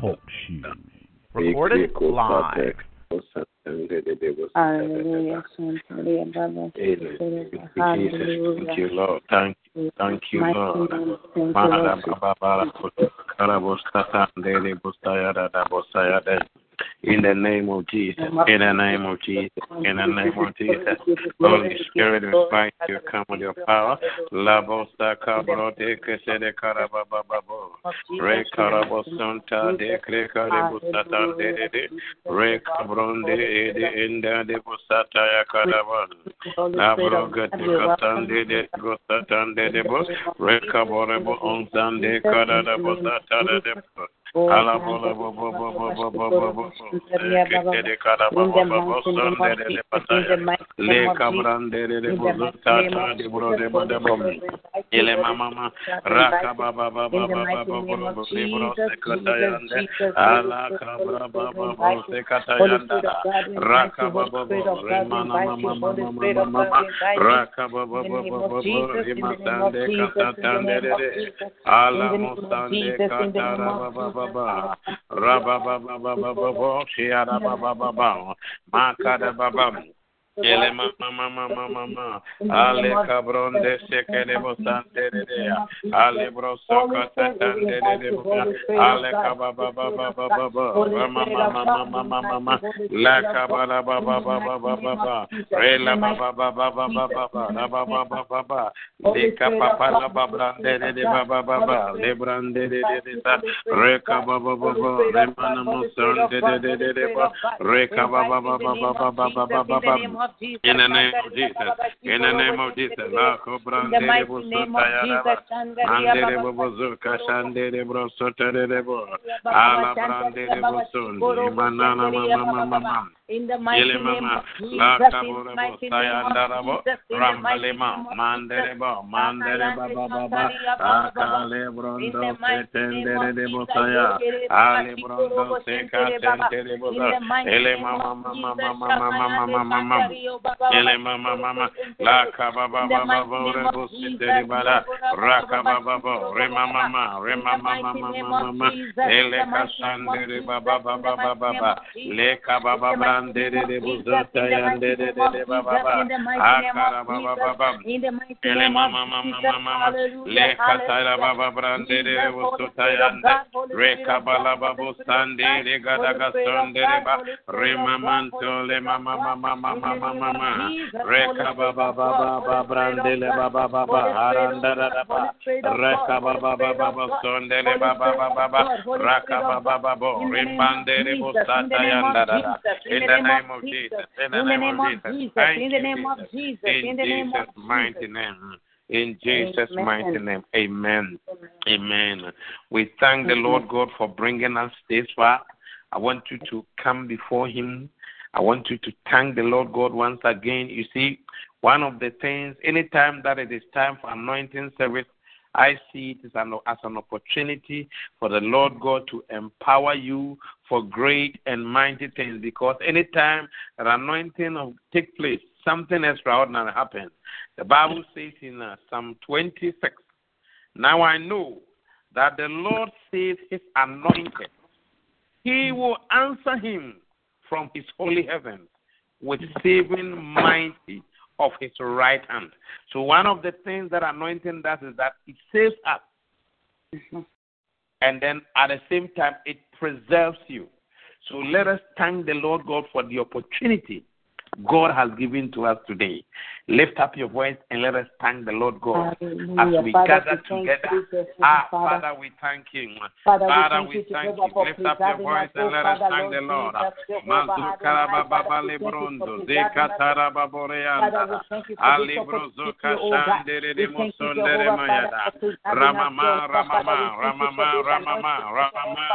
Talk Recorded live. Hallelujah. Thank you, Lord. Thank you, thank you, Lord. In the name of Jesus. In the name of Jesus. In the name of Jesus. Holy Spirit, invite you come with your power. De carabababo. Re de creca de busata de de de. Re cabron de de de busata ya de catan de de de de bus. Re onzan de de de bus. Alamo Sande Baba baba. Raba baba baba baba shiara baba baba makada baba Ele mama mama mama mama ale cabron de seke de bosante de de ale broso kata tande de de ale kaba ba ba ba ba ba ba mama mama mama mama mama la kaba la ba ba ba ba ba ba ba re la ba ba ba ba ba ba ba ba la ba ba ba ba ba le kapa pa la ba brande de de ba ba ba ba le brande de de de sa re kaba ba ba ba re mana mo son de de de de de ba re kaba ba ba ba ba ba ba ba ba ba of Jesus. In the name of Jesus. In the name of Jesus. In the mighty name of Jesus. Andere bobozo mama mama mama. In the mighty name of Jesus, mighty name Jesus, de de de buzata yan de de de de ba ba ba. akara ba ba ba. ba ele mama mama mama le katara ba ba bra de de de buzata yan de re kabala ba buzan de de gada gaston de de ba. Re mamanto le mama mama mama mama mama. Re kaba ba ba ba ba bra de le ba ba ba ba. Haranda da da ba. Re kaba ba ba ba ba son de le ba ba ba ba ba ra kaba ba ba bo. Re mande de buzata yan da da da the name name of Jesus. In the name of Jesus. In the name of Jesus. In Jesus' mighty name. In Jesus' mighty name. Amen. Amen. We thank the Lord God for bringing us this far. I want you to come before Him. I want you to thank the Lord God once again. You see, one of the things, anytime that it is time for anointing service, I see it as an, as an opportunity for the Lord God to empower you for great and mighty things because anytime an anointing of take place, something extraordinary happens. The Bible says in uh, Psalm 26, Now I know that the Lord saves his anointed. He will answer him from his holy heaven with saving mighty of his right hand. So one of the things that anointing does is that it saves us. And then at the same time it preserves you. So let us thank the Lord God for the opportunity God has given to us today. Lift up your voice and let us thank the Lord God Hallelujah. as we Father, gather together. You, ah, Father. Father, we thank you. Father, Father we, we thank you. Lift up your voice and let us thank the Lord. Lebrondo, Zekatara Baboreanda, Alibrozuka Shandere de Mosondere Mayada, Ramama, Ramama, Ramama, Ramama, Ramama,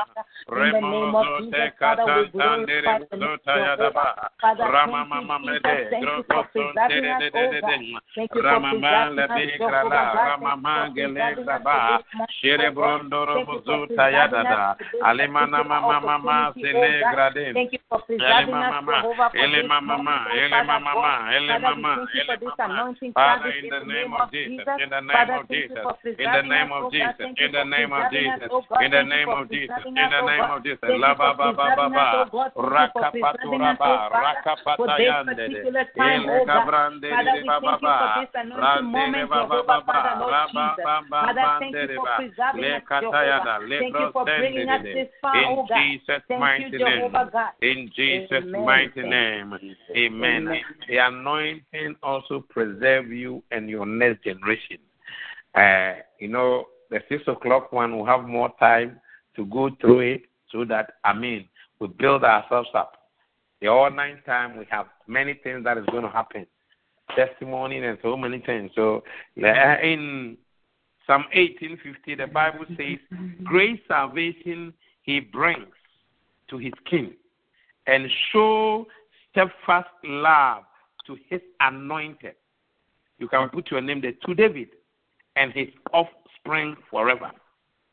Remozo Tekatandere Zotayadaba, Ramama Mede, Grokoson Tere Ramama Ramama Gelegraba, Sherebrondo Robuzuta Yadada, Alemana Mama Mama Sele Gradin, Alemama Mama, Elema Mama, Elema Mama, Elema Mama, Father, in the name of Jesus, in the name of Jesus, in the name of Jesus, in the name of Jesus, in the name of Jesus, in the name of Jesus, La ba Rakapatura ba, Rakapatayande, Ele Gabrande, Father, we thank you for this anointing moment, Jehovah, Father, Lord Jesus. Father, thank you for preserving us, Jehovah. Thank you for bringing us this far, oh God. Thank you, Jehovah God. In Jesus' mighty name, amen. The anointing also preserve you and your next generation. Uh, you know, the six o'clock one will have more time to go through it so that, I mean, we build ourselves up. The all nine time, we have many things that is going to happen testimony and so many things. So uh, in Psalm 1850, the Bible says, Great salvation he brings to his king and show steadfast love to his anointed. You can put your name there to David and his offspring forever.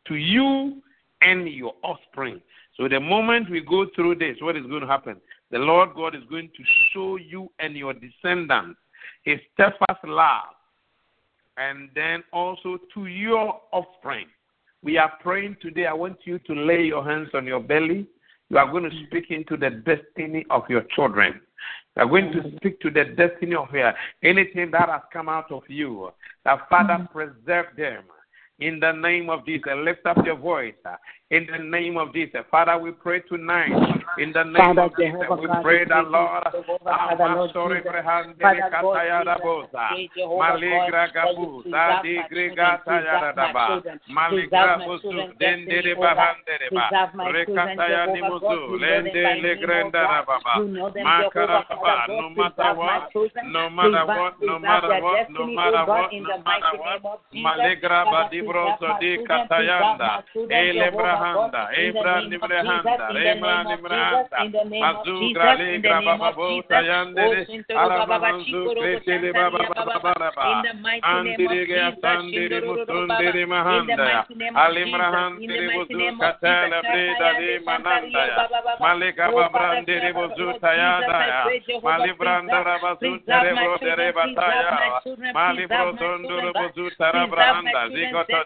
To you and your offspring. So the moment we go through this, what is going to happen? The Lord God is going to show you and your descendants his steadfast love, and then also to your offspring. We are praying today. I want you to lay your hands on your belly. You are going to speak into the destiny of your children. You are going to speak to the destiny of your anything that has come out of you. The Father preserve them in the name of Jesus. Lift up your voice. In the name of Jesus. Father, we pray tonight. In the name Father, of Jesus. Jehovah we pray that Lord. Amasore prehandere katayada bosa. Maligra tayadaba. Maligra busu. Dendere bahandere ba. Rekataya nimusu. Lende legrenda baba. Makara baba. No matter what. No matter what. No matter what. No matter what. No matter what. Maligra badi libroso di Katayanda, Elebrahanda, Ebra Librahanda, Ebra Librahanda, Mazugra Ligra Bababo Tayande, Arabamanzu Kretili Baba Baba, Andiriga Sandiri Mutundiri Mahanda, Alimrahandi Buzu Katala Breda Di Mananda, Malika Babrandiri Buzu Tayada, Malibranda Rabazu Terebro Terebataya, Malibro Tunduru Buzu Tarabrahanda, Zikota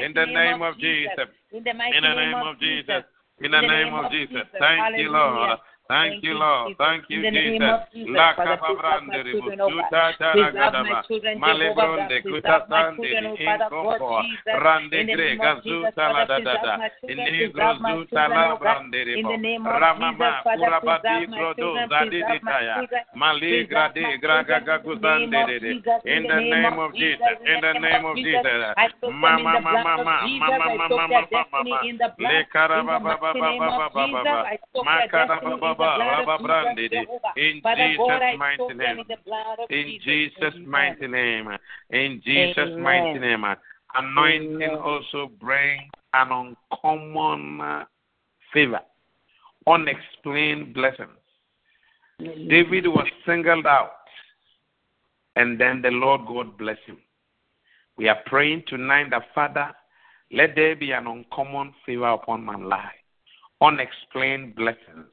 in the name of Jesus. In the name of Jesus. In the name of Jesus. Thank you, Lord. Thank you, Lord. Thank you, Jesus. La capabrande busuta taragadaba. Malebronde kutatande inkompo. Rande grega zuta la da da da. Negro zuta la brande rebo. Ramama kurabati grodo zadiditaya. Maligra de graga gaguzande de. In the name of Jesus. In the name of Jesus. Mama mama mama mama mama mama. Le karababa baba baba baba. Makara baba in Jesus' mighty name. In Jesus' mighty name. In Jesus' mighty name. Anointing also brings an uncommon uh, favor, unexplained blessings. David was singled out, and then the Lord God bless him. We are praying tonight that Father, let there be an uncommon favor upon my life, unexplained blessings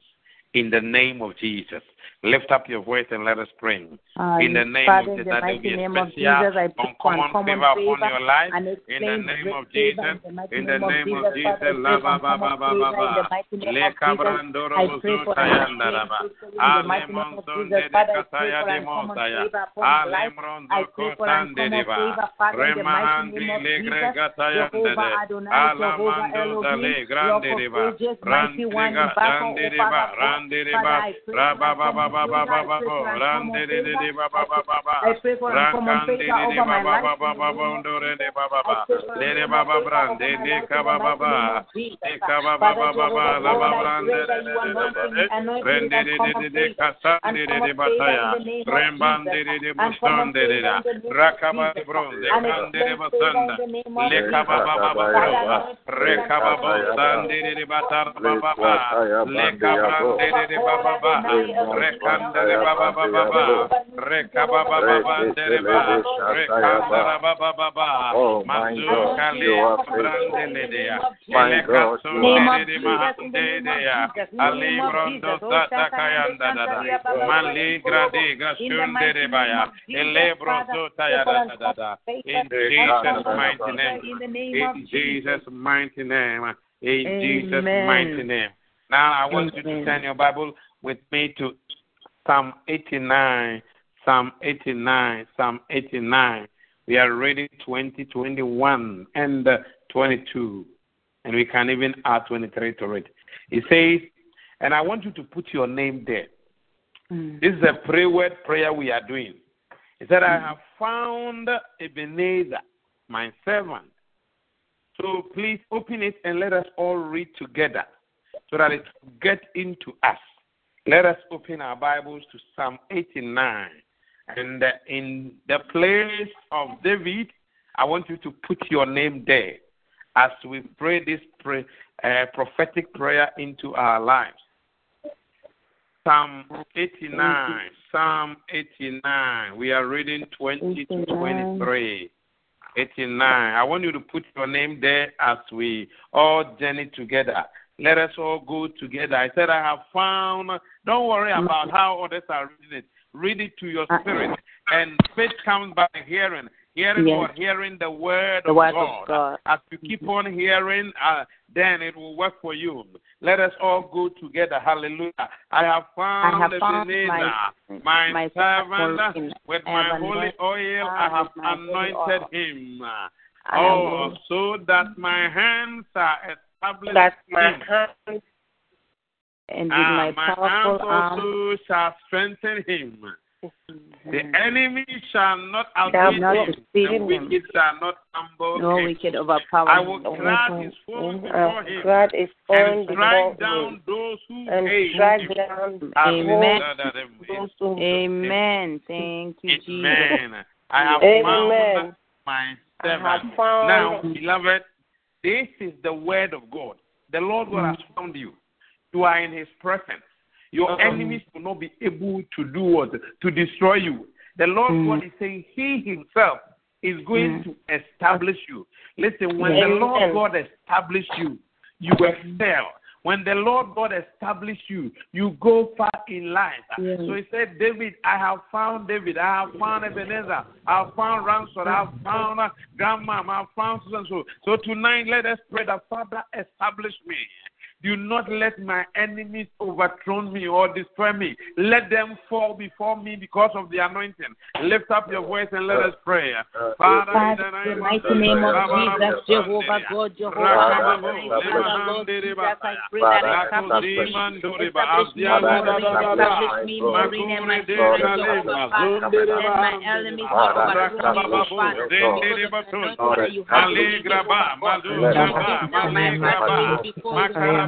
in the name of Jesus. Lift up your voice and let us pray. Uh, in the name Father, of Jesus, that there be a special uncommon favor upon your life. In the name of Jesus. In the name of Jesus. La ba ba ba ba ba ba. Le cabrandoro buzu tayanda la ba. Ale monson de kataya de mosaya. Ale mrondo kotande de ba. Remahandi le grega tayanda de. Ala mando da le grande de ba. Rande de ba. Rande de ba. Rande Randere ba ra ba ba ba ba ba ba ba ba randere de de ba ba ba ba ba de ba ba ba ba ba ba ndore de ba ba ba de de ba ba brande de ka ba ba ba de ka ba ba ba ba ba la ba brande de de de de rende de de de de kasande de de bataya rembande de de busande de da rakaba de bronze kande de basanda le ka ba ba ba ba ba re ka ba ba sande de de batar ba ba ba le ka brande de de ba ba ba re kande de ba ba ba ba ba re ka ba ba ba ba de de ba re kande ba ba ba ba mazu kale brande le de ya le ka so de de ma de de ya ali brondo sata kayanda da da mali grade gashunde de ba ya ele brondo ta ya da da da in Jesus mighty name in Jesus mighty name in Jesus mighty name now I want you to turn your Bible with me to Psalm 89 Psalm 89 Psalm 89 we are reading 20, 21, and uh, 22. And we can even add 23 to it. It says, and I want you to put your name there. Mm. This is a prayer word prayer we are doing. He said, mm. I have found Ebenezer, my servant. So please open it and let us all read together so that it get into us. Let us open our Bibles to Psalm 89. And in the place of David, I want you to put your name there as we pray this pray, uh, prophetic prayer into our lives. Psalm 89. Psalm 89. We are reading 20 to 23. 89. I want you to put your name there as we all journey together. Let us all go together. I said, I have found. Don't worry about how others are reading it read it to your uh, spirit. And faith comes by hearing. Hearing yes. hearing the word, the of, word God. of God. As you keep on hearing, uh, then it will work for you. Let us all go together. Hallelujah. I have found, I have found my, my, my servant with my holy oil. I have anointed him. Oh, so that my hands are That my hands and with ah, my powerful arm also shall strengthen him. The enemy shall not outwit him, the wicked him. shall not humble no him. wicked overpower I will crush his foes before him and strike down those who and hate strike him. down Amen. Amen. Thank you, Jesus. Amen. I have Amen. found my servant. Now, beloved, this is the word of God. The Lord God has found you you are in his presence. Your uh-huh. enemies will not be able to do what? To destroy you. The Lord mm. God is saying he himself is going mm. to establish you. Listen, when the Lord God established you, you excel. When the Lord God established you, you go far in life. Yes. So he said, David, I have found David. I have found Ebenezer. I have found Ransom. I have found uh, Grandma. I have found so and so. So tonight, let us pray that Father establish me. Do not let my enemies overthrow me or destroy me. Let them fall before me because of the anointing. Lift up your voice and let us pray. Father, in the name, mighty name of Jesus, Jehovah God, Jehovah Lord Jesus, I pray that establish me, establish me, Marine, and my children, Jehovah Father, and my enemies overthrow me, O Father, because of the anointing that you have given me, Jehovah God, and my adversary before you,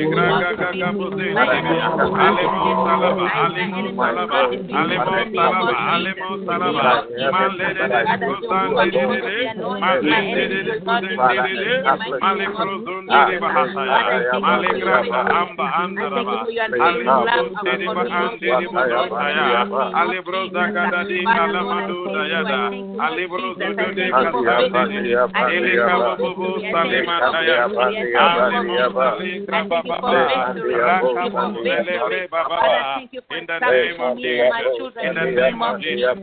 Gracias. Alibro in the name of Jesus. In the name of Jesus.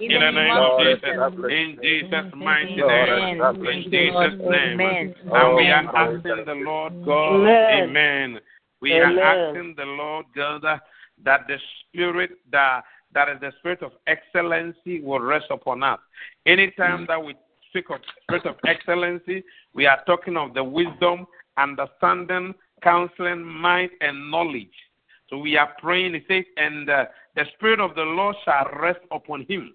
In the name of Jesus. In Jesus' mighty name. In Jesus' name. And we are asking the Lord God. Amen. We are asking the Lord God that the spirit that that is the spirit of excellency will rest upon us. Anytime that we speak of spirit of excellency, we are talking of the wisdom, understanding, counseling, mind, and knowledge. So we are praying, it says, and uh, the Spirit of the Lord shall rest upon him.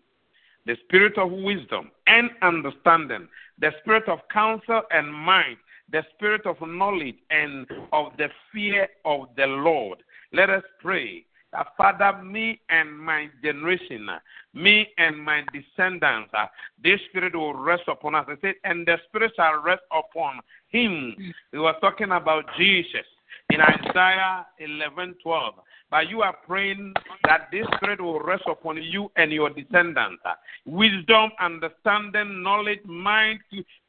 The Spirit of wisdom and understanding, the Spirit of counsel and mind, the Spirit of knowledge and of the fear of the Lord. Let us pray that Father, me and my generation, uh, me and my descendants, uh, this spirit will rest upon us. I said, and the spirit shall rest upon him. We were talking about Jesus in Isaiah 11 12. But you are praying that this spirit will rest upon you and your descendants. Uh, wisdom, understanding, knowledge, mind,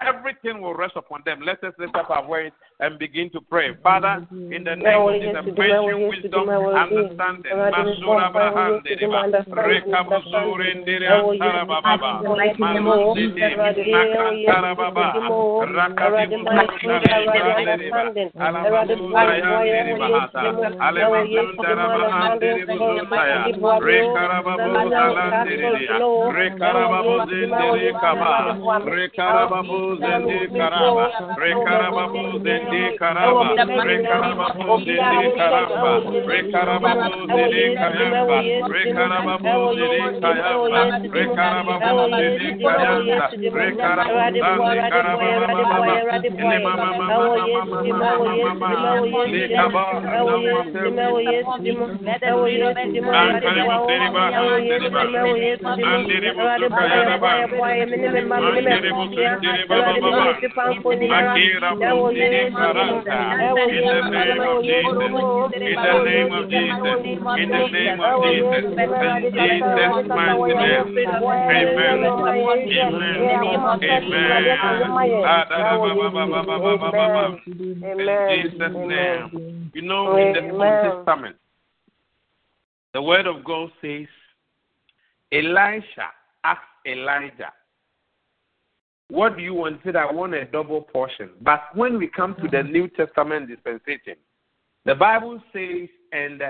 everything will rest upon them. Let us lift up our voice and begin to pray. Father, in the name of Jesus, patient wisdom, understanding, Masura Bahandiriba, Rekabuzurindiri Antarababa, Malundiri Makantarababa, Rakabibuzuriniriba, Alamuzurayandiriba, Alemazundaraba Andiribuzutaya, Rekarababuzalandiriya, Rekarababuzindiri Kaba, Rekarababuzindi Karaba, Rekarababuzindi Zindi Karaba, Rekarababu Zindi Karaba, Rekarababu Mama Mama Mama Mama Mama, Lekaba, Akira in the name of Jesus. In the name of Jesus. In the name of Jesus. In Jesus' mighty name. Amen. Amen. Amen. In Jesus' name. You know, in the Old Testament, the Word of God says, Elisha asked Elijah what do you want? He said, I want a double portion. But when we come to the mm. New Testament dispensation, the Bible says, and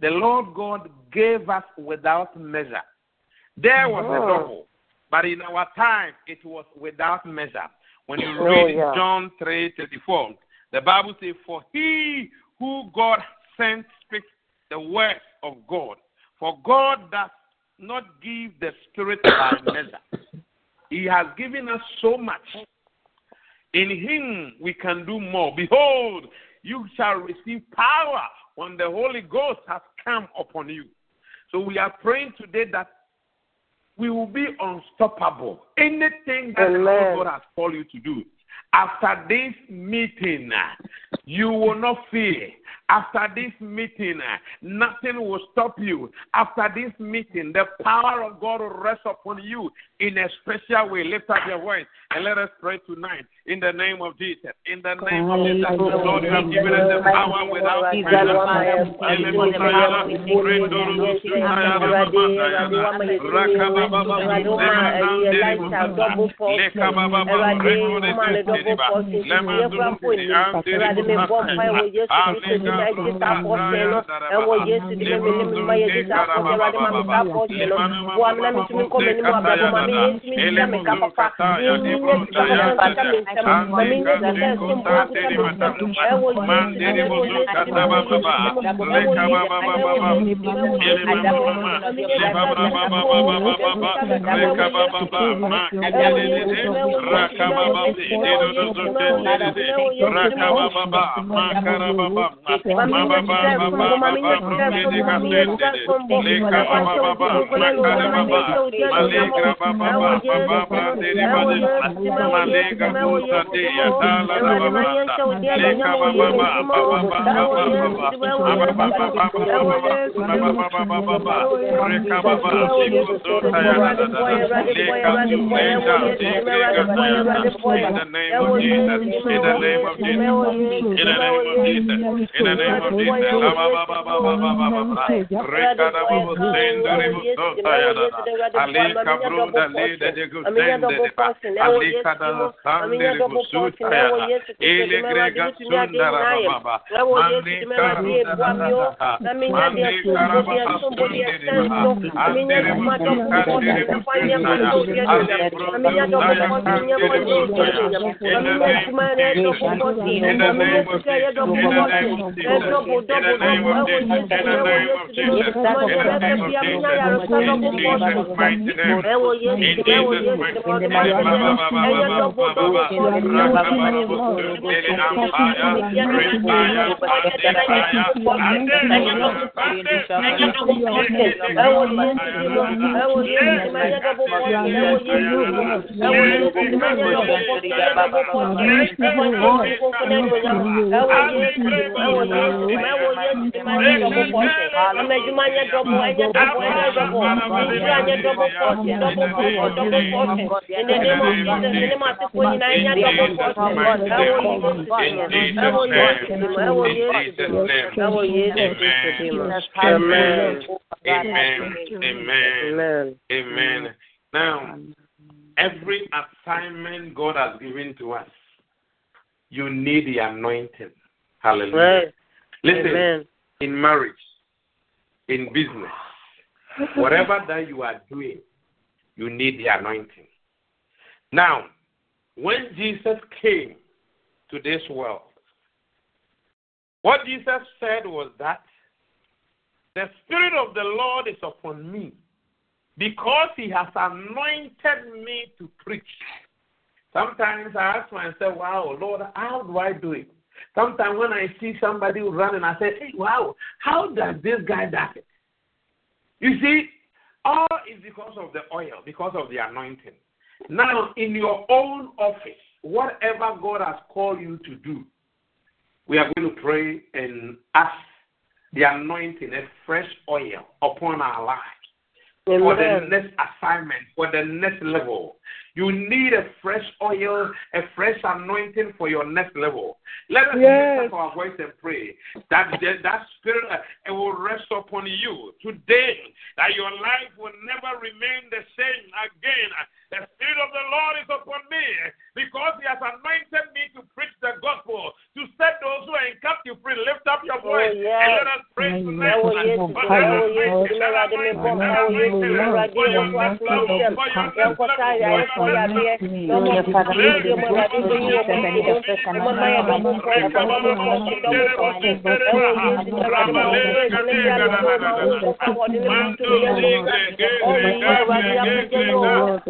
the Lord God gave us without measure. There was a oh. double, but in our time it was without measure. When you oh, read oh, yeah. John 3 34, the Bible says, For he who God sent speaks the words of God. For God does not give the Spirit by measure. He has given us so much. In Him we can do more. Behold, you shall receive power when the Holy Ghost has come upon you. So we are praying today that we will be unstoppable. Anything that Amen. God has called you to do. After this meeting, you will not fear. After this meeting, nothing will stop you. After this meeting, the power of God will rest upon you in a special way. Lift up your voice and let us pray tonight in the name of Jesus. In the name of Jesus, Lord, you have given us the power without measure. In the name of Jesus, in the name of Jesus, In the name of Jesus. In the name of Jesus. Rekada bobo sende rebo sota yada. Ali kabrunda leda de gusende de ba. De de Jesus' mighty Amen. Amen. Amen. Amen. Now, every assignment God has given to us, you need the anointing. Hallelujah. Right. Listen, Amen. in marriage, in business, whatever that you are doing, you need the anointing. Now, when Jesus came to this world, what Jesus said was that the Spirit of the Lord is upon me because He has anointed me to preach. Sometimes I ask myself, wow, Lord, how do I do it? Sometimes when I see somebody running, I say, hey, wow, how does this guy do it? You see, all is because of the oil, because of the anointing. Now, in your own office, whatever God has called you to do, we are going to pray and ask the anointing, a fresh oil upon our lives Amen. for the next assignment, for the next level. You need a fresh oil, a fresh anointing for your next level. Let us Yes. lift up our voice and pray that that spirit uh, it will rest upon you today. That your life will never remain the same again. The spirit of the Lord is upon me because He has anointed me to preach the gospel, to set those who are in captive free. Lift up your voice yes. and let us pray tonight. Ẹ̀wọ̀ Yéésù, For ẹ̀wọ̀ the Yéésù, anointing, ẹ̀wọ̀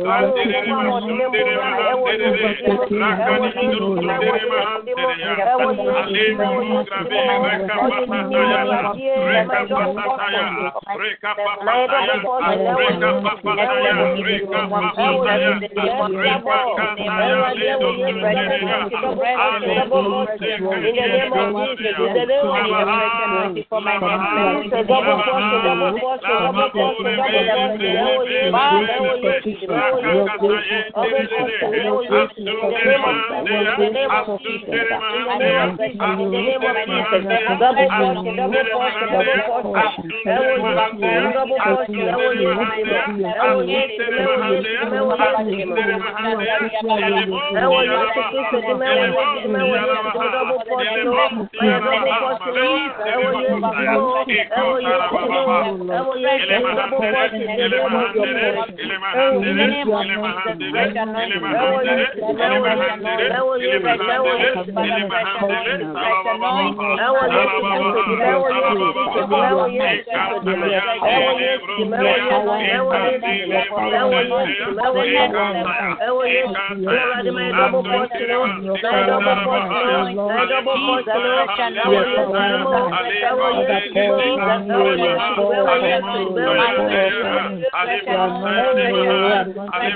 Adé mi bọ̀, the ẹ̀wọ̀ Yéésù,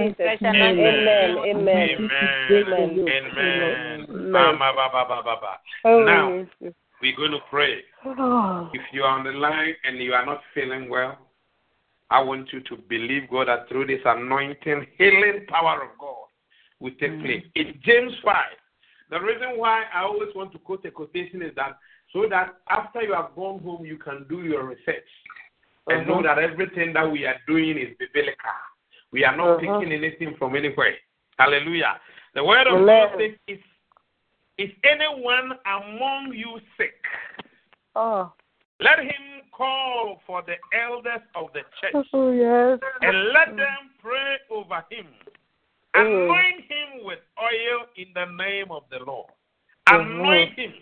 your ẹ̀wọ̀ next level, Afúlọ́sẹ̀m, for your next ẹ̀wọ̀ level, Táyà, for ẹ̀wọ̀ your Yàdé, next level. lọ́mọ Bùkúndé, ẹ̀mọ Adé tó yí ọmọ ìṣòro, ẹ̀mọ Máyà Dọ́mọ Pọ̀, ẹ̀mọ Dọ́mọ Pọ̀, Dọ́mọ Pọ̀, ẹ̀wọ̀ Yéésù, ẹ̀wọ̀ Adé mi bọ̀, ẹ̀wọ̀ ní ìyá mi bọ̀, ẹ̀wọ̀ Yéésù, ẹ̀wọ̀ Adé mi bọ̀, tó yẹ lọ́wọ́, ọ̀rọ̀ yìí ẹ̀wọ̀ Adé apẹ̀jẹ̀ yóò wọ̀, ẹ̀wọ̀ Yéésù, ẹ̀wọ̀ Adé mi bọ̀, ẹ̀wọ̀ Yéésù, ẹ̀wọ̀ Yéésù, ẹ̀wọ̀ Yéésù, ẹ̀wọ̀ Yéésù, ẹ̀wọ̀ Yéésù, In the name of Jesus. Now, we're going to pray. If you are on the line and you are not feeling well, I want you to believe God that through this anointing, healing power of God will take mm. place. In James 5, the reason why I always want to quote a quotation is that so that after you have gone home, you can do your research and uh-huh. know that everything that we are doing is biblical. We are not uh-huh. picking anything from anywhere. Hallelujah. The word of God says, is, is anyone among you sick? Oh. Let him call for the elders of the church oh, yes. and let them pray over him. Mm. Anoint him with oil in the name of the Lord. Mm-hmm. Anoint him.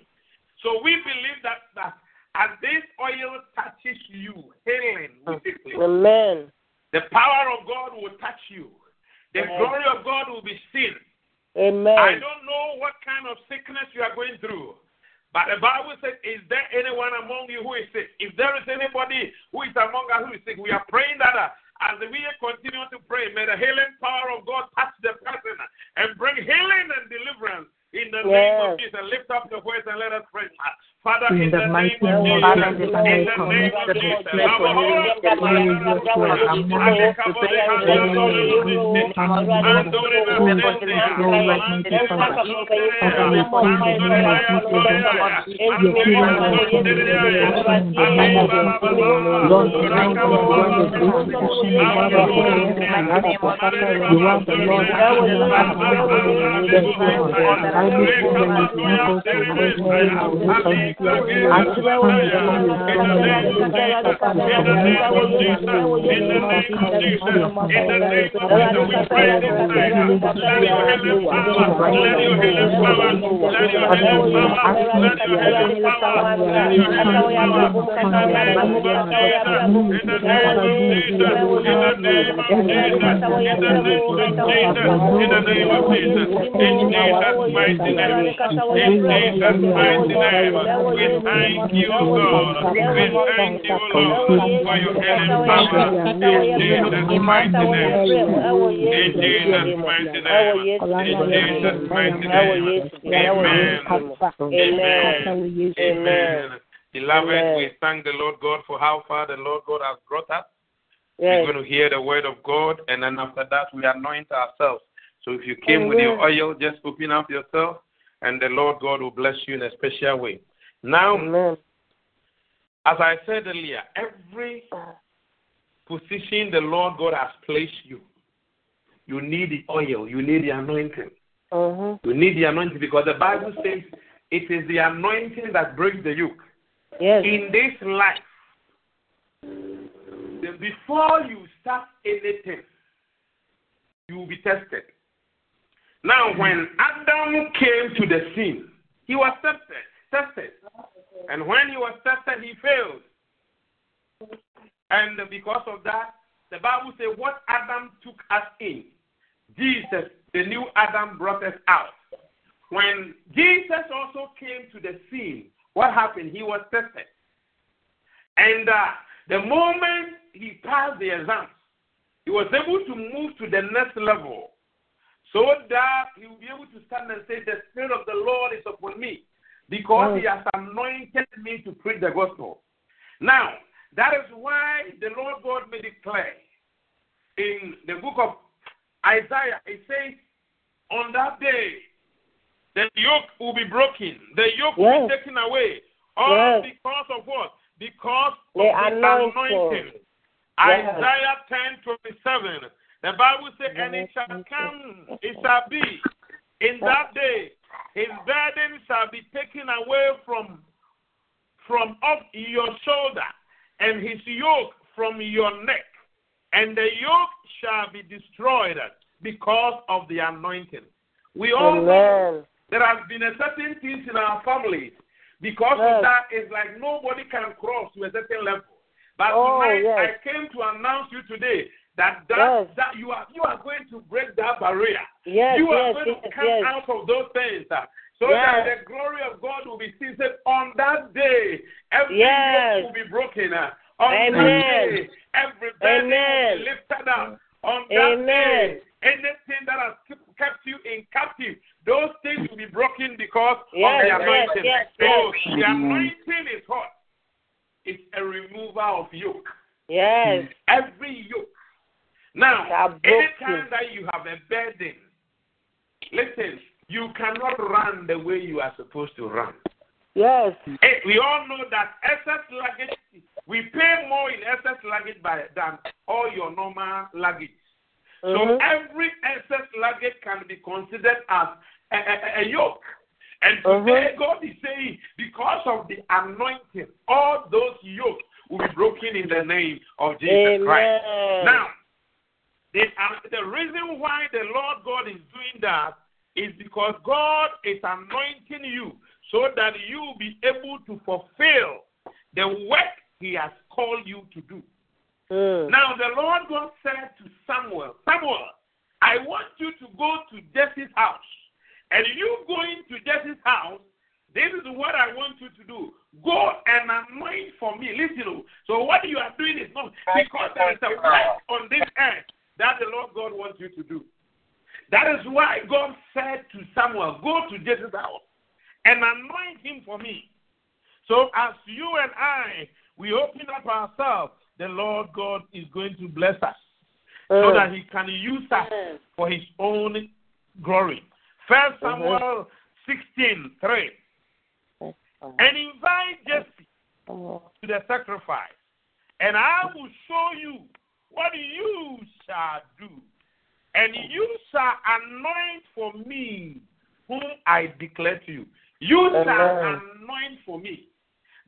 So we believe that, that as this oil touches you, healing place. Amen. The power of God will touch you. The Amen. glory of God will be seen. Amen. I don't know what kind of sickness you are going through. But the Bible says, Is there anyone among you who is sick? If there is anybody who is among us who is sick, we are praying that uh, as we continue to pray, may the healing power of God touch the person and bring healing and deliverance in the yes. name of Jesus. Lift up your voice and let us pray. Father, in, the, mighty name of Jesus, in the name of Jesus, I I swear when you come in the name of Jesus, in Jesus' mighty name, in Jesus' mighty name. We thank you, God. We thank you, Lord, for your healing power. In Jesus' mighty name. In Jesus' mighty name. In Jesus' mighty name. Amen. Amen. Amen. Beloved, we thank the Lord God for how far the Lord God has brought us. Yes. We're going to hear the word of God, and then after that, we anoint ourselves. So if you came Amen. with your oil, just open up yourself, and the Lord God will bless you in a special way. Now, Amen. as I said earlier, every position the Lord God has placed you, you need the oil, you need the anointing. Uh-huh. You need the anointing because the Bible says it is the anointing that breaks the yoke. Yes. In this life, before you start anything, you will be tested. Now, when Adam came to the scene, he was tested tested. And when he was tested, he failed. And because of that, the Bible says, What Adam took us in, Jesus, the new Adam, brought us out. When Jesus also came to the scene, what happened? He was tested. And uh, the moment he passed the exams, he was able to move to the next level so that he will be able to stand and say, The Spirit of the Lord is upon me because he mm. has anointed me to preach the gospel. Now, that is why the Lord God made it clear in the book of Isaiah. It says, On that day, the yoke will be broken, the yoke yes. will be taken away. All yes. because of what? Because the of the anointing. Yes. Isaiah 10 27. The Bible says, And it shall come, it shall be in that day his burden shall be taken away from, from off your shoulder, and his yoke from your neck. And the yoke shall be destroyed because of the anointing. We all know there has been a certain things in our families. Because yes. of that, it's like nobody can cross to a certain level. But oh, tonight, yes. I came to announce you today that that, yes. that you are you are going to break that barrier. Yes, you are yes, going to come out of those things. Uh, so that the glory of God will be seated on that day. Every yes. will be broken. Uh, on Amen. that day, every burden will be lifted up. On that Amen. day, anything that has kept you in captive, those things will be broken because yes, of the anointing. Yes, yes, so the anointing is what? It's a remover of yoke. Yes. Every yoke. Now, anytime that you have a burden, listen, you cannot run the way you are supposed to run. Yes. Hey, we all know that excess luggage, we pay more in excess luggage by, than all your normal luggage. Mm-hmm. So every excess luggage can be considered as a, a, a yoke. And today mm-hmm. God is saying, because of the anointing, all those yokes will be broken in the name of Jesus Amen. Christ. Now, the, uh, the reason why the Lord God is doing that is because God is anointing you so that you will be able to fulfill the work He has called you to do. Mm. Now, the Lord God said to Samuel, Samuel, I want you to go to Jesse's house. And you going to Jesse's house, this is what I want you to do. Go and anoint for me. Listen, so what you are doing is not because there is a work on this earth that the Lord God wants you to do. That is why God said to Samuel, Go to Jesse's house and anoint him for me. So as you and I, we open up ourselves, the Lord God is going to bless us mm. so that he can use us mm. for his own glory. First mm-hmm. Samuel mm-hmm. 16, 3. And invite Jesse to the sacrifice, and I will show you what you shall do. And you shall anoint for me whom I declare to you. You shall anoint for me.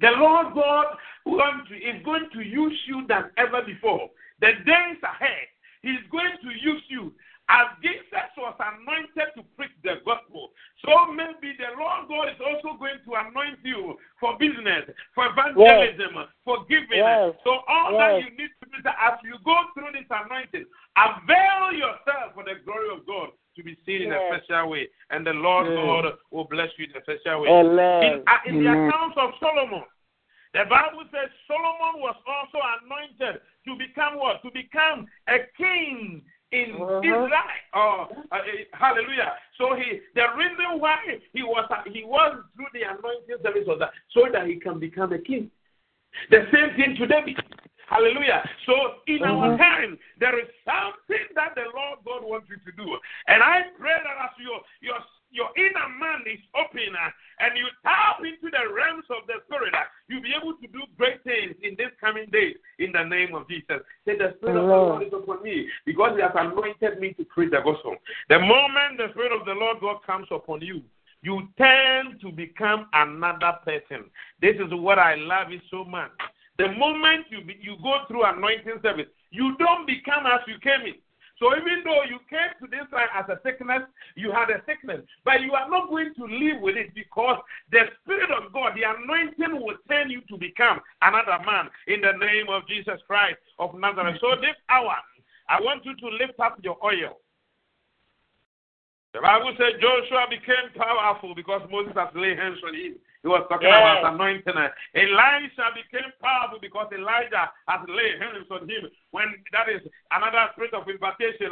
The Lord God is going to use you than ever before. The days ahead, He's going to use you as Jesus was anointed to preach the gospel, so maybe the Lord God is also going to anoint you for business, for evangelism, yes. for giving. Yes. So all yes. that you need to do is as you go through this anointing, avail yourself for the glory of God to be seen in a special way. And the Lord God will bless you in a special way. In, uh, in the accounts of Solomon, the Bible says Solomon was also anointed to become what? To become a king in uh-huh. Israel. Oh, uh, uh, hallelujah. So he, the reason why he was uh, he was through the anointing service was that so that he can become a king. The same thing to David. Hallelujah. So in uh-huh. our time, there is something that the Lord God wants you to do. And I pray that as your your your inner man is open uh, and you tap into the realms of the spirit, uh, you'll be able to do great things in this coming days in the name of Jesus. Say, The Spirit of the Lord is upon me because He has anointed me to preach the gospel. The moment the Spirit of the Lord God comes upon you, you tend to become another person. This is what I love it so much. The moment you, be, you go through anointing service, you don't become as you came in. So even though you came to this life as a sickness, you had a sickness, but you are not going to live with it because the Spirit of God, the anointing will turn you to become another man in the name of Jesus Christ of Nazareth. So this hour, I want you to lift up your oil. The Bible said Joshua became powerful because Moses has laid hands on him. He was talking yes. about anointing. Elisha became powerful because Elijah has laid hands on him. When that is another spirit of invitation.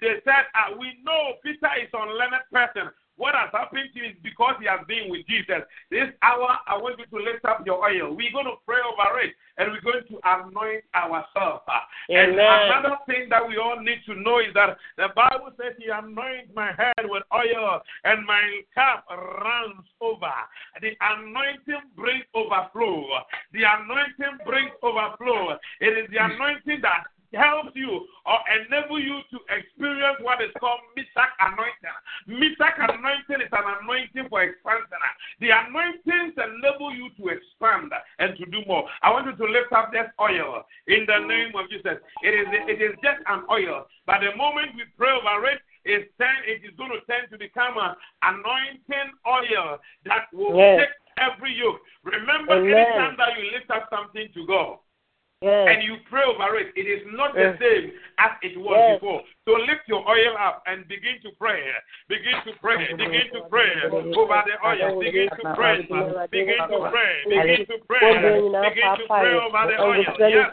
They said, uh, We know Peter is an unlearned person. What has happened to you is because he has been with Jesus. This hour, I want you to lift up your oil. We're going to pray over it and we're going to anoint ourselves. Amen. And another thing that we all need to know is that the Bible says He anoints my head with oil and my cup runs over. The anointing brings overflow. The anointing brings overflow. It is the mm. anointing that helps you or enable you to experience what is called Mishak anointing. Mishak anointing is an anointing for expansion. The anointings enable you to expand and to do more. I want you to lift up this oil in the name of Jesus. It is it is just an oil, but the moment we pray over it, it's turn, it is going to tend to become an anointing oil that will yes. take every yoke. Remember, Amen. anytime that you lift up something to God, yes. and you pray over it, it is not the same as it was yes. before. So lift your oil up and begin to pray. Begin to pray. Begin to pray over the oil. Begin to pray. Begin to pray. Begin to pray. Begin to pray over the oil. Yes,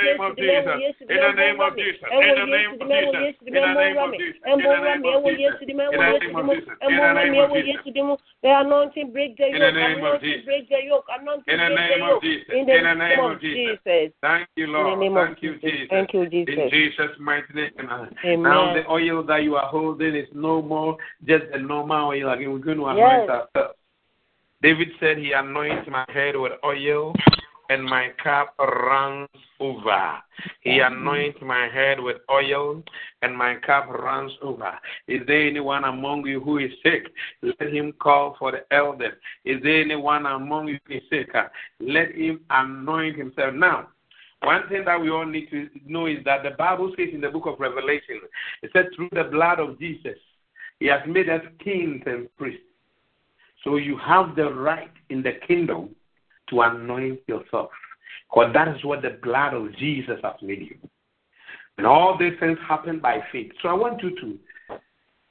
the name of Jesus in the name of Jesus. In the name of Jesus. In the name of Jesus. em bo ya me e wo yesu di me. Wo yesu di mo em bo ya me. e wo yesu di mo the anointing break the yoke. Anointing break the yoke. Anointing in the name of Jesus. In the name of Jesus. Thank you, Lord. Thank you, Jesus. Thank you, Jesus. In Jesus' mighty name. Amen. Now the oil that you are holding is no more just a normal oil. Again, we're going to anoint yes. ourselves. David said he anoints my head with oil and my cup runs over. He anoints my head with oil and my cup runs over. Is there anyone among you who is sick? Let him call for the elders. Is there anyone among you who is sick? Let him anoint himself. Now, one thing that we all need to know is that the Bible says in the book of Revelation, it said, through the blood of Jesus, He has made us kings and priests. So you have the right in the kingdom to anoint yourself. Because that is what the blood of Jesus has made you. And all these things happen by faith. So I want you to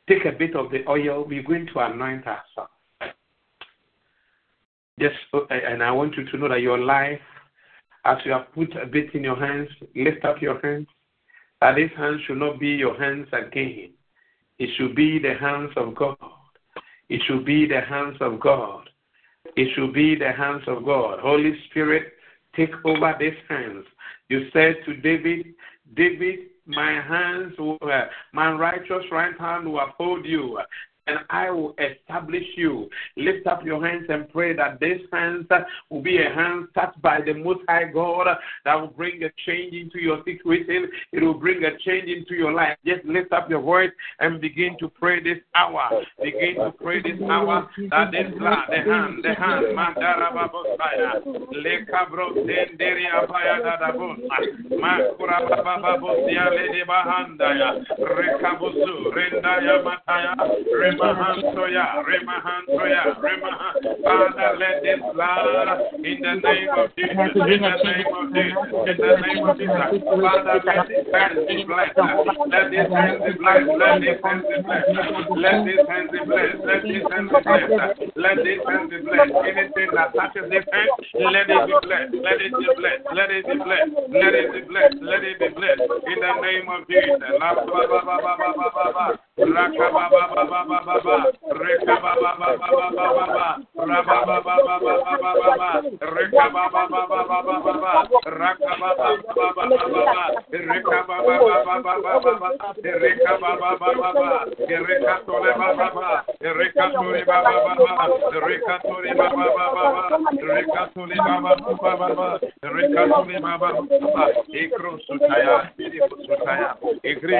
take a bit of the oil. We're going to anoint ourselves. Just, uh, and I want you to know that your life as you have put a bit in your hands, lift up your hands. That these hands should not be your hands again. It should be the hands of God. It should be the hands of God. It should be the hands of God. Holy Spirit, take over these hands. You said to David, David, my hands, will, my righteous right hand will uphold you and I will establish you. Lift up your hands and pray that this hands will be a hand touched by the Most High God that will bring a change into your situation. It will bring a change into your life. Just lift up your voice and begin to pray this hour. Begin to pray this hour that this blood, the hand, the hand, Mandara Babosaya, Lekabro Tenderia Payadabos, Makura Bababosia Lady Bahandaya, Rekabusu, Rendaya Mataya, Remahantoya, Remahantoya, Remahan. Father, let this blood in the name of Jesus, in the name of Jesus, in the name of Jesus. Father, let this hand be blessed. Let this hand be blessed. Let this hand be blessed. Let this hand be blessed. Let this hand be blessed. Let this hand be blessed. Anything that touches this hand, let it be blessed. Let it be blessed. Let it be blessed. Let it be blessed. Let it be blessed. In the name of Jesus. Ekro sutaya sutaya ekre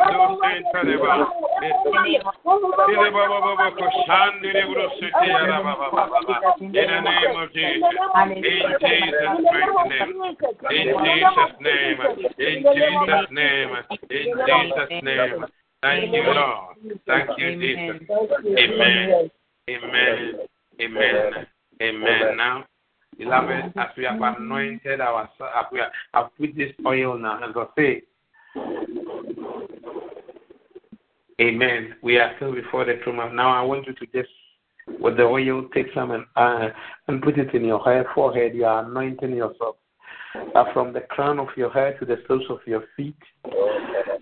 Ali, Krado, Sintere, of Jesus. In Jesus' name. In Jesus' name. In Jesus' name. In Jesus' name. Thank you, Lord. Thank you, Jesus. Amen. Amen. Amen. Amen. Now, beloved, as we have anointed our, we have put this oil now, and God say, Amen. We are still before the throne. Now, I want you to just, with the oil, take some and, uh, and put it in your head, forehead. You are anointing yourself uh, from the crown of your head to the soles of your feet.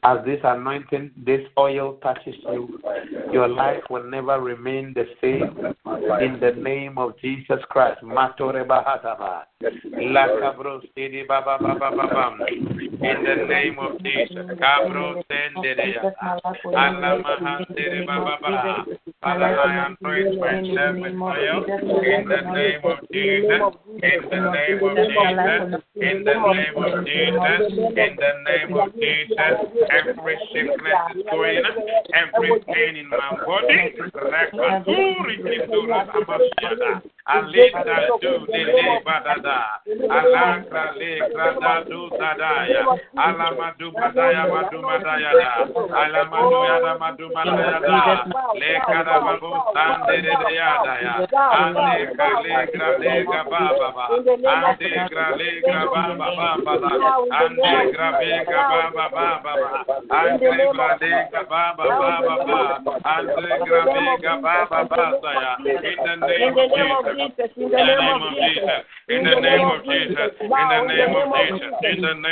As this anointing, this oil touches you, your life will never remain the same. In the name of Jesus Christ. In the name of Jesus. Cabro Senderea. Alamahandere Baba Baba. Father, I am praying for myself with prayer. In the name of Jesus. In the name of Jesus. In the name of Jesus. In the name of Jesus. Every sickness is going, every pain in my body. Alita do de le badada. Alakra le grada do zadaya. Alamadu madaya madu madaya da. Alamadu yada madu madaya da. Le kada babu sande de yada ya. Ande gra le gra le ga baba ba. Ande gra le gra baba baba ba. Ande gra le ga baba baba ba. Ande gra le ga baba baba ba. Ande gra le ga baba baba ya. In the name of Jesus. Jesus. In the name of Jesus. In the name of Jesus. In the name of Jesus.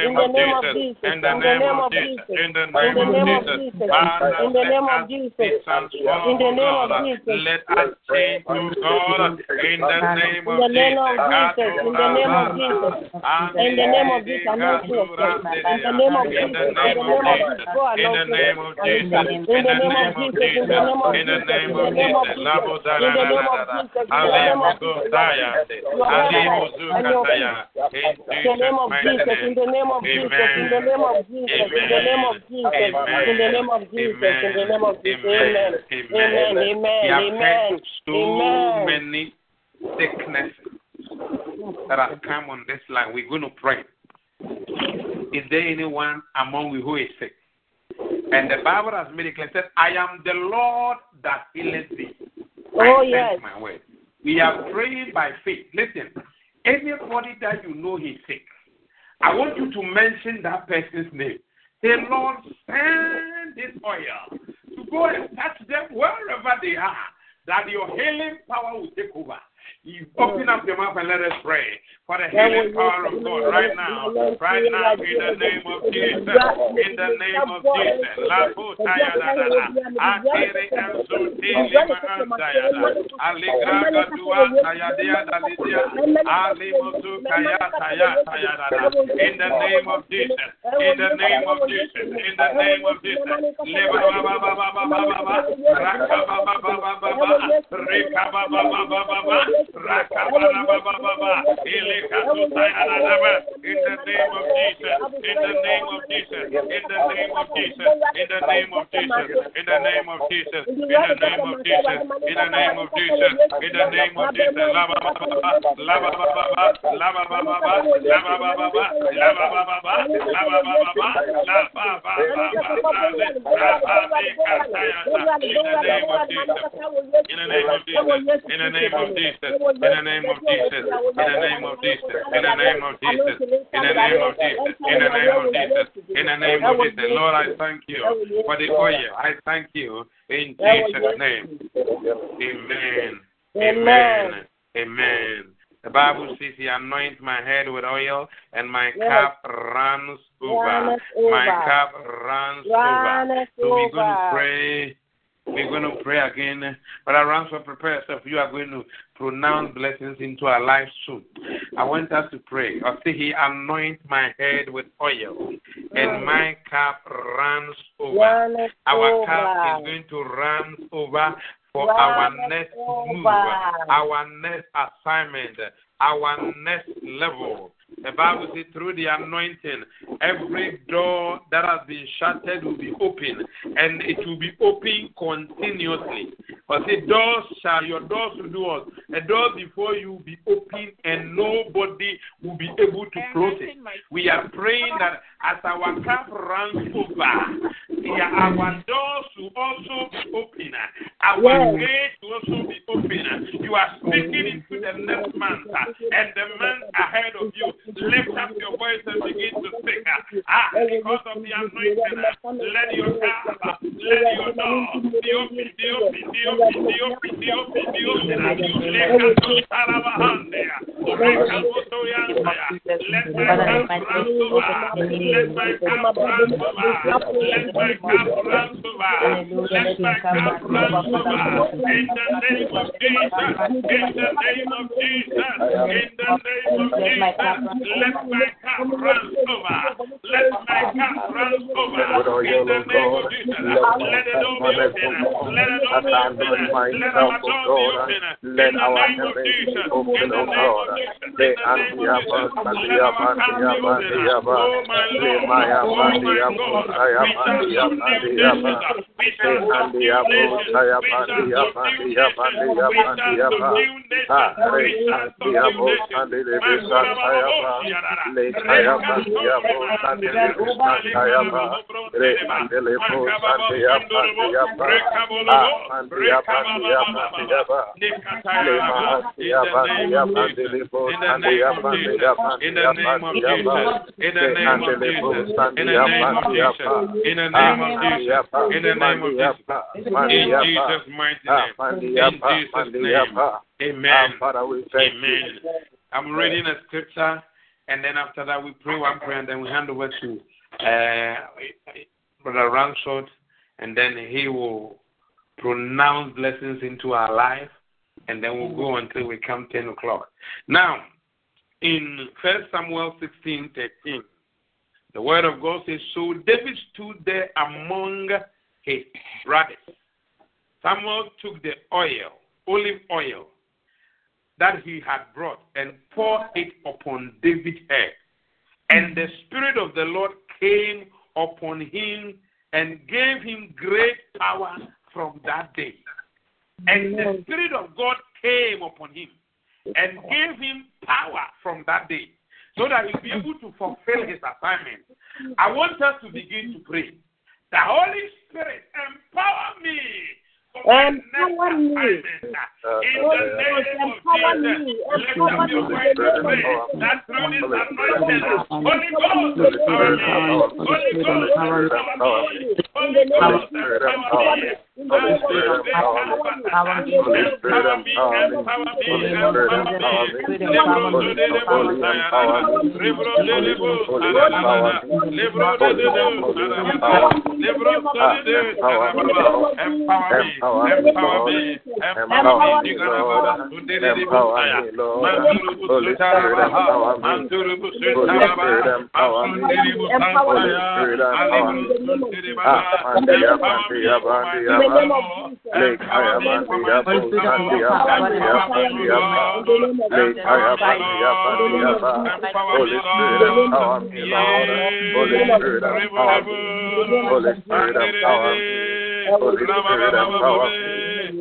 In the name of Jesus. In the name of Jesus. In the name of Jesus. In the name of Jesus. In the name of Jesus. Let us change to God. In the name of Jesus. In the name of Jesus. In the name of Jesus. In the name of Jesus. In the name of Jesus. In the name of Jesus. In the name of Jesus. In the name of Jesus. In the name of Jesus. In the name of Jesus. In the name of Jesus. In the name of Jesus. In the name of Jesus, in the name of Jesus, in the name of Jesus, in the name of Jesus, in the name of Jesus, in the name of Jesus, amen, amen, amen, amen, so many sicknesses that have come on this line. We're going to pray. Is there anyone among you who is sick? And the Bible has made it clear, said, I am the Lord that healeth thee. Oh, yes. My word. We are praying by faith. Listen, anybody that you know is sick, I want you to mention that person's name. Say, Lord, send this oil to go and touch them wherever they are, that your healing power will take over. You open up your mouth and let us pray for the healing power of God right now. Right now, in the name of Jesus. In the name of Jesus. La putaya da da da. Akere ansuti lima ansaya da. Aligraga dua saya dia da lidia. Ali musu kaya saya saya da da. In the name of Jesus. In the name of Jesus. In the name of Jesus. Leba ba ba ba ba ba ba ba ba. Raka ba ba ba ba ba ba. Rika ba ba ba ba ba ba. In the name of Jesus, in the name of Jesus, in the name of Jesus, in the name of Jesus, in the name of Jesus, in the name of Jesus, in the name of Jesus, in the name of Jesus, lava lava lava lava lava lava lava in the name of Jesus, in the name of Jesus. In the name of Jesus. In the name of Jesus. In the name of Jesus. In the name of Jesus. In the name of Jesus. In the name of Jesus. Lord, I thank you for the oil. I thank you in Jesus' name. Amen. Amen. Amen. The Bible says He anoints my head with oil, and my cup runs over. My cup runs over. So we're going to pray. We're going to pray again. Uh, but around so prepare yourself. You are going to pronounce blessings into our lives soon. I want us to pray. I say, He anoints my head with oil, and my cup runs over. Our cup is going to run over for our next move, our next assignment, our next level the Bible says, through the anointing, every door that has been shattered will be open, and it will be open continuously. But say, doors shall your doors will do us. The door before you will be open, and nobody will be able to close it. We are praying that as our cup runs over, our doors will also be open. Our gates will also be open. You are speaking into the next month and the month ahead of you lift up your voice and begin to sing. Ah, because of the anointing, ah, let your car, ah, let your door be open, be open, be open, be open, be open, be open. Ah. Let my cup run over. Let my cup run over. Let my cup run over. Let my cup run over. In the name of Jesus. In the name of Jesus. In the name of Jesus. Let my cup run over. Let my cup run over. In the name of Jesus. Let it all be open. Let it all be open. Let our door be open. Let our name of Jesus. In the name of Jesus. In the name of Jesus. Let our cup be open. Oh my Lord. Oh my God. We shall subdue nations. We shall subdue nations. We shall subdue nations. We shall subdue nations. We shall subdue nations in the name of Jesus' mighty name. In Jesus' name. Amen. Amen. I'm reading a scripture, and then after that we pray one prayer, and then we hand over to uh, Brother Ransford, and then he will pronounce blessings into our life, and then we'll go until we come 10 o'clock. Now, in 1 Samuel 16 13, the word of God says, So David stood there among his brothers. Samuel took the oil, olive oil, that he had brought and poured it upon David's head. And the Spirit of the Lord came upon him and gave him great power from that day. And the Spirit of God came upon him and gave him power from that day so that he'll be able to fulfill his assignment. I want us to begin to pray. The Holy Spirit, empower me um, empower me. Empower me. Empower me. That throne is anointed. Holy Ghost. Empower me. Empower me. Empower me. Empower me. Holy Spirit of power,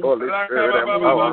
Holy Spirit of power,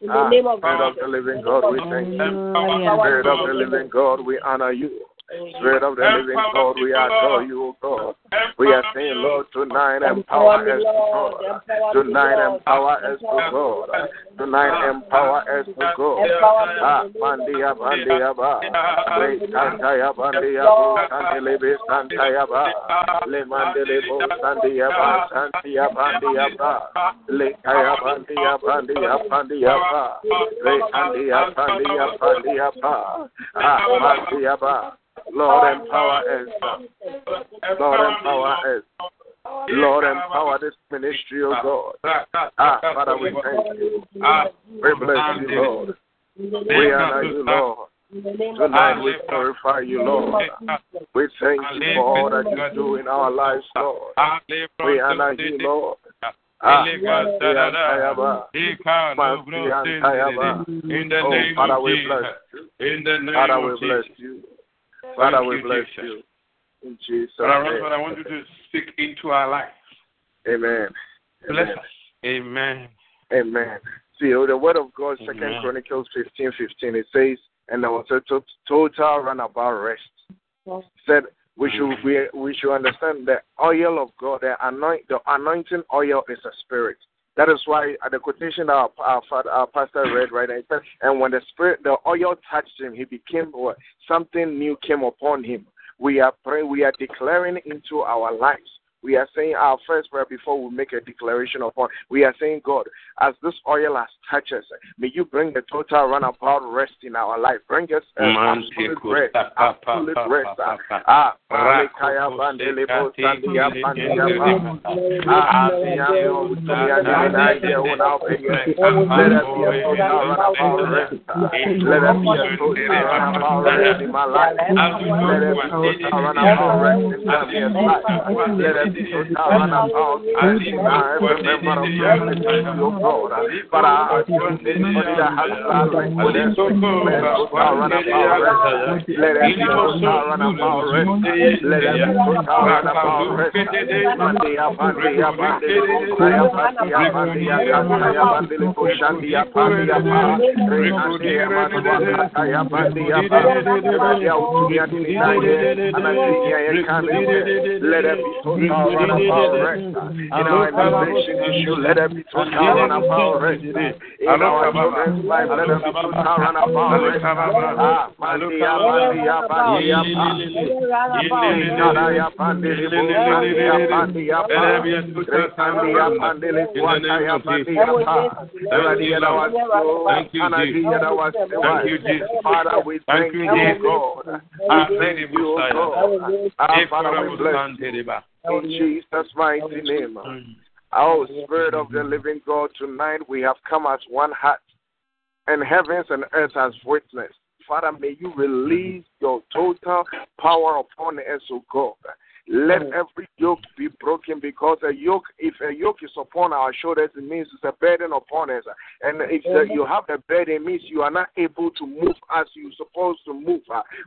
In the name of ah, the living God, we thank you. Spirit of the living God, we honor you. Spirit of the living God, we adore you, O God. We are saying, Lord, tonight empower us, God. Tonight empower us, God. Tonight empower us, God. Ah, Mandia, Mandia, Ba. Santaya, Bandia, Bo, Santelebe, Santaya, Ba. Le Mandelebo, Sandia, Ba, Santia, Bandia, Ba. Le Kaya, Bandia, Bandia, Bandia, Ba. Le Andia, Bandia, Bandia, Ba. Ah, Mandia, Ba. Lord, empower us. Lord, empower us. Lord, empower this ministry, O God. Ah, Father, we thank you. Ah. We bless you, Lord. We honor you, Lord. Tonight we glorify you, Lord. We thank you for all that you do in our lives, Lord. We honor you, Lord. Ah, in the name oh, of bless you. In the name bless you. Father, we bless you. In Jesus' name. I want you to speak into our lives. Amen. Bless us. Amen. Amen. See, oh, the word of God, Second Chronicles 15 15, it says, and there was a total runabout rest. Yes. Said we should we, we should understand the oil of God, the anoint the anointing oil is a spirit. That is why uh, the quotation our, our, our pastor read right now, and when the spirit, the oil touched him, he became something new came upon him. We are praying, we are declaring into our lives we are saying our first prayer before we make a declaration upon. We are saying, God, as this oil has touched us, may you bring the total runabout rest in our life. Bring us uh, an absolute rest. Absolute rest. Ah, let uh, us be a total runabout rest in life. Let us be a total runabout rest in Damien's life. Let us be a total runabout rest in every member of the your God. But I just need somebody that has salary for them. Let us rest. Let them be total run of our rest. In our imagination issue, let them be total run of our rest. In our children's life, let them be total run of our rest. Ah, Bandia, Bandia, Bandia, Bandia, Bandia, Bandia, Bandia, Thank you, Jesus. Thank you, Jesus. Father, we thank, you, God. I thank you, God. Father, we bless you. Oh, In Jesus' mighty oh, name. Oh, our Spirit of the living God, tonight we have come as one heart, and heavens and earth as witness. Father, may you release mm-hmm. your total power upon us, O God. Let mm-hmm. every yoke be broken because a yoke, if a yoke is upon our shoulders, it means it's a burden upon us. And if the, mm-hmm. you have a burden, it means you are not able to move as you're supposed to move.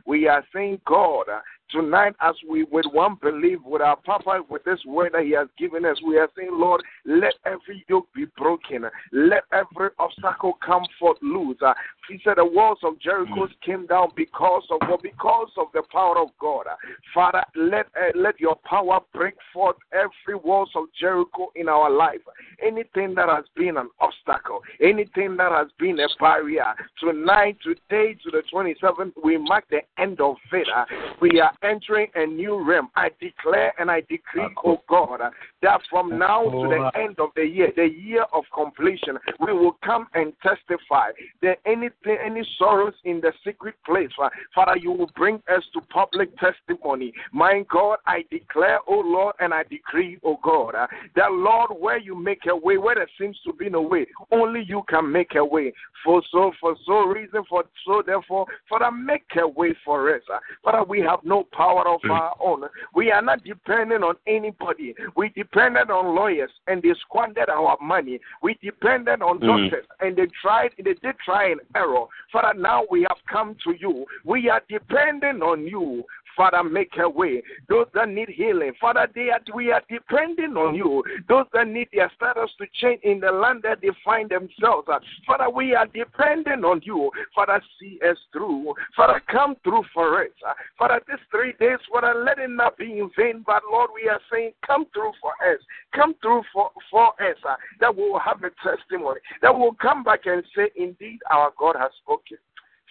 We are saying, God, Tonight, as we with one believe with our Papa, with this word that He has given us, we are saying, Lord, let every yoke be broken. Let every obstacle come forth loose. Uh, he said the walls of Jericho came down because of well, because of the power of God. Uh, Father, let uh, let your power break forth every walls of Jericho in our life. Anything that has been an obstacle, anything that has been a barrier, tonight, today, to the 27th, we mark the end of it. Uh, we are entering a new realm. I declare and I decree, oh God, that from now to the end of the year, the year of completion, we will come and testify that anything, any sorrows in the secret place, uh, Father, you will bring us to public testimony. My God, I declare, oh Lord, and I decree, oh God, uh, that Lord, where you make a way, where there seems to be no way, only you can make a way. For so, for so reason, for so therefore, Father, make a way for us. Uh, Father, we have no power of our own. We are not dependent on anybody. We depended on lawyers and they squandered our money. We depended on mm. doctors and they tried, they did try and error. Father, now we have come to you. We are dependent on you. Father, make a way. Those that need healing, Father, they are, we are depending on you. Those that need their status to change in the land that they find themselves, Father, we are depending on you. Father, see us through. Father, come through for us. Father, these three days, Father, let it not be in vain, but Lord, we are saying, come through for us. Come through for, for us. Uh, that we will have a testimony. That we will come back and say, indeed, our God has spoken.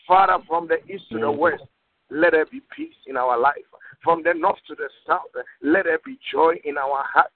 Father, from the east to the west, let there be peace in our life. From the north to the south, let there be joy in our hearts.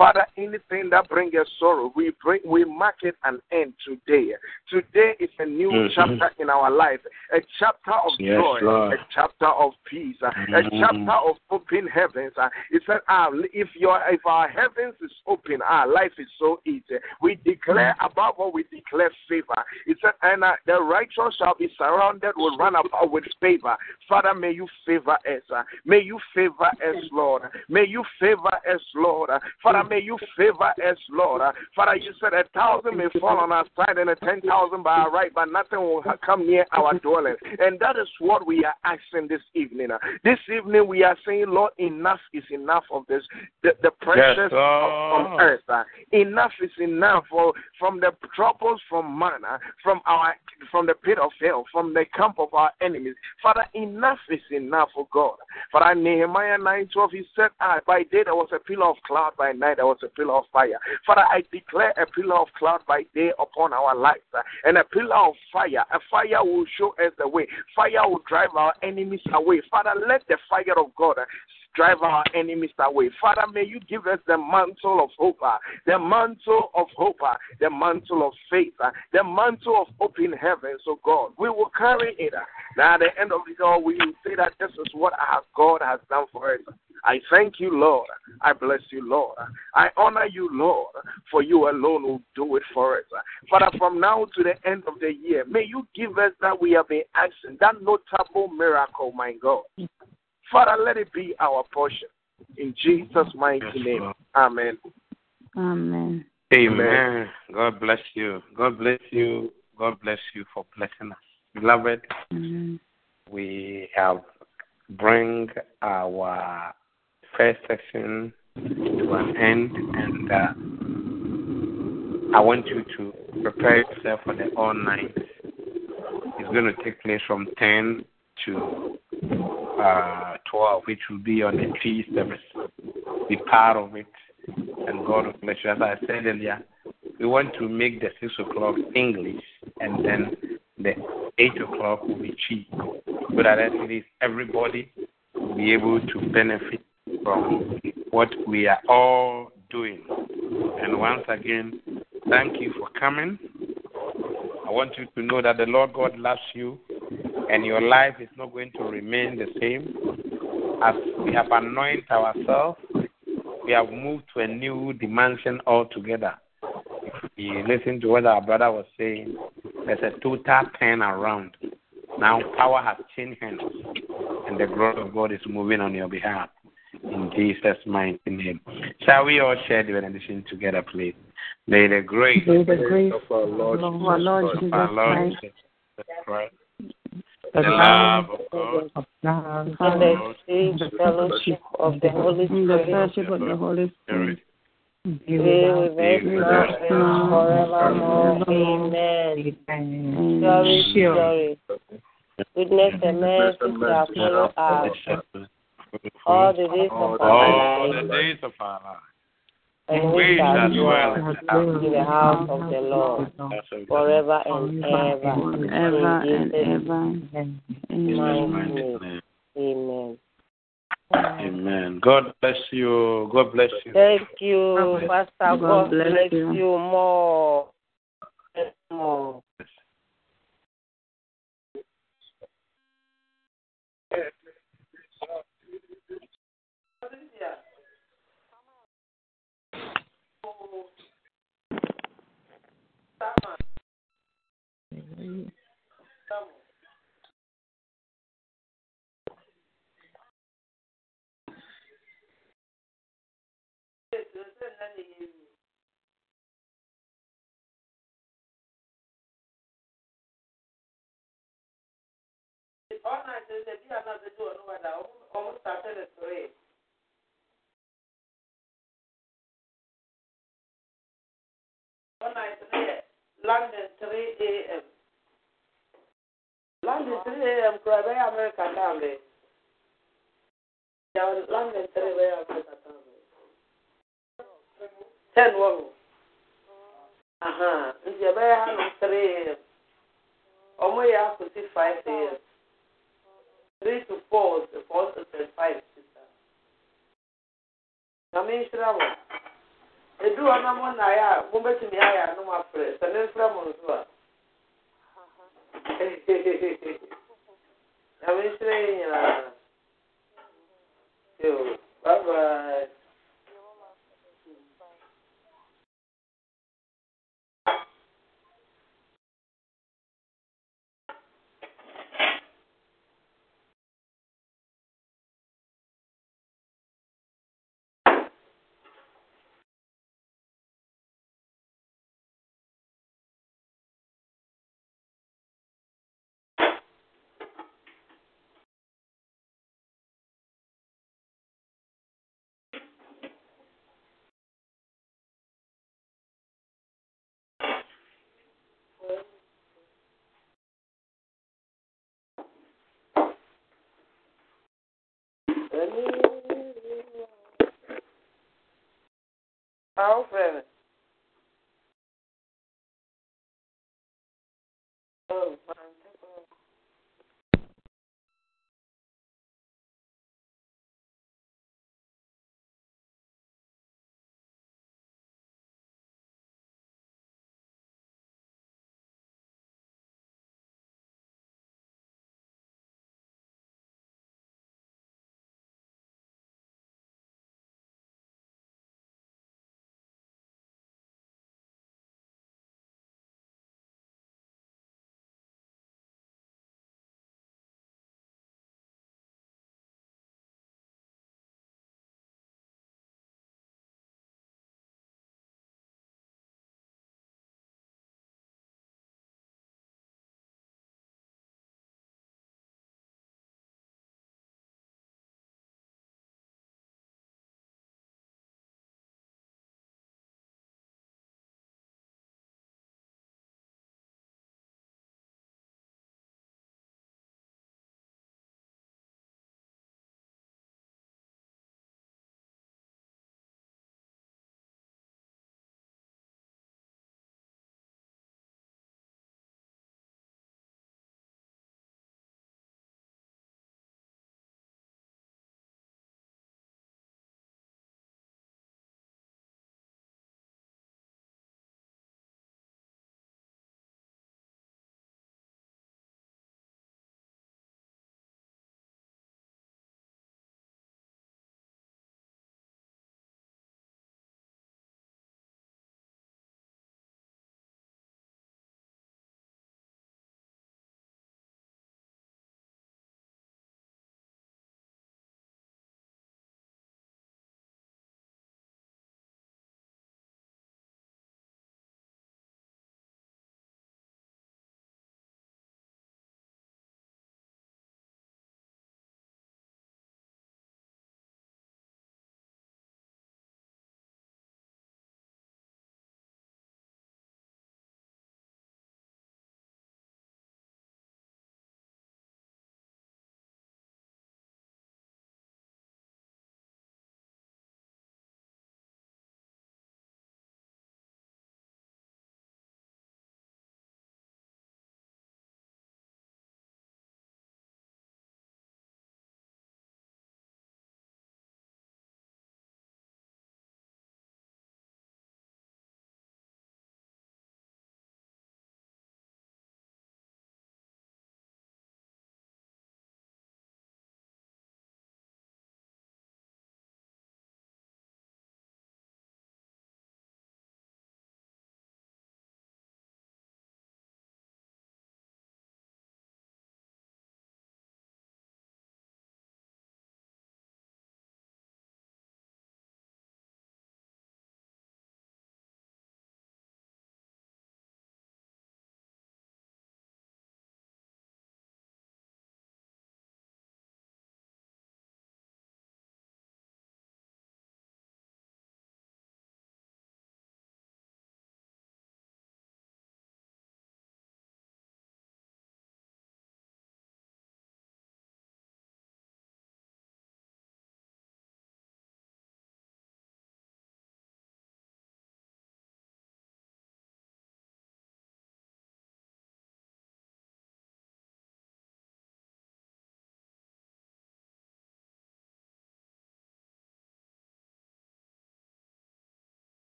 Father, anything that brings us sorrow, we bring, we mark it an end today. Today is a new mm-hmm. chapter in our life, a chapter of yes, joy, Lord. a chapter of peace, mm-hmm. a chapter of open heavens. It said, ah, if your if our heavens is open, our life is so easy. We declare above all, we declare favor. It said, and uh, the righteous shall be surrounded with run about with favor. Father, may you favor us. May you favor us, Lord. May you favor us, Lord. Father, may you favor us, Lord. Father, you said a thousand may fall on our side and a ten thousand by our right, but nothing will come near our dwelling. And that is what we are asking this evening. This evening we are saying, Lord, enough is enough of this, the, the pressures yes, on earth. Enough is enough for, from the troubles from man, from our from the pit of hell, from the camp of our enemies. Father, enough is enough, for God. Father, Nehemiah 9 12, he said, ah, by day there was a pillar of cloud, by night there was a pillar of fire. Father, I declare a pillar of cloud by day upon our lives, uh, and a pillar of fire. A fire will show us the way. Fire will drive our enemies away. Father, let the fire of God uh, drive our enemies away. Father, may you give us the mantle of hope, uh, the mantle of hope, uh, the mantle of faith, uh, the mantle of open heavens, oh God. We will carry it. Now, at the end of it all, we will say that this is what God has done for us. I thank you, Lord. I bless you, Lord. I honor you, Lord, for you alone will do it for us. Father, from now to the end of the year, may you give us that we have been asking, that notable miracle, my God. Father, let it be our portion. In Jesus' mighty yes, name. Lord. Amen. Amen. Amen. God bless you. God bless you. God bless you for blessing us. Beloved, Amen. we have bring our first section to an end, and uh, I want you to prepare yourself for the all night. It's going to take place from 10 to uh, 12, which will be on the tea service. Be part of it, and God will bless you. As I said earlier, we want to make the 6 o'clock English, and then the 8 o'clock will be Twi, so that at least everybody will be able to benefit from what we are all doing. And once again, thank you for coming. I want you to know that the Lord God loves you and your life is not going to remain the same. As we have anointed ourselves, we have moved to a new dimension altogether. If we listen to what our brother was saying, there's a total turn around. Now power has changed hands, and the glory of God is moving on your behalf. In Jesus' mighty name. Shall we all share the benediction together, please? May the grace, May the grace of our Lord, of our Lord Jesus, Christ, Christ the love of God, and the fellowship of the Holy Spirit, the fellowship of the Holy Spirit. Be with us forevermore. Amen. Sorry, sorry. Goodness and mercy shall follow us all the days of our life and we shall dwell in the house of the Lord forever and ever. Ever and ever. Amen. Amen. Amen. God bless you. God bless you. Thank you, Pastor. God, God bless, bless you. you more. more. Hallelujah. Come London 3 a.m. kura bɛyɛ America time de. Yeah, London 3 bɛyɛ America time de. 10 wɔ ho. Aha, nti ɛbɛyɛ hanom 3 a.m. Ɔmo yɛ akɔsi 5 a.m. 3 to 4, 4 to 5. Na me nhyira mo. Edu hɔ na mo na ayɛ a mobɛtumi ayɛ anom afrɛ. Sɛ ne mfrɛ mo nso a. Na me nhyira yi nyinaa. Yo, bye bye. How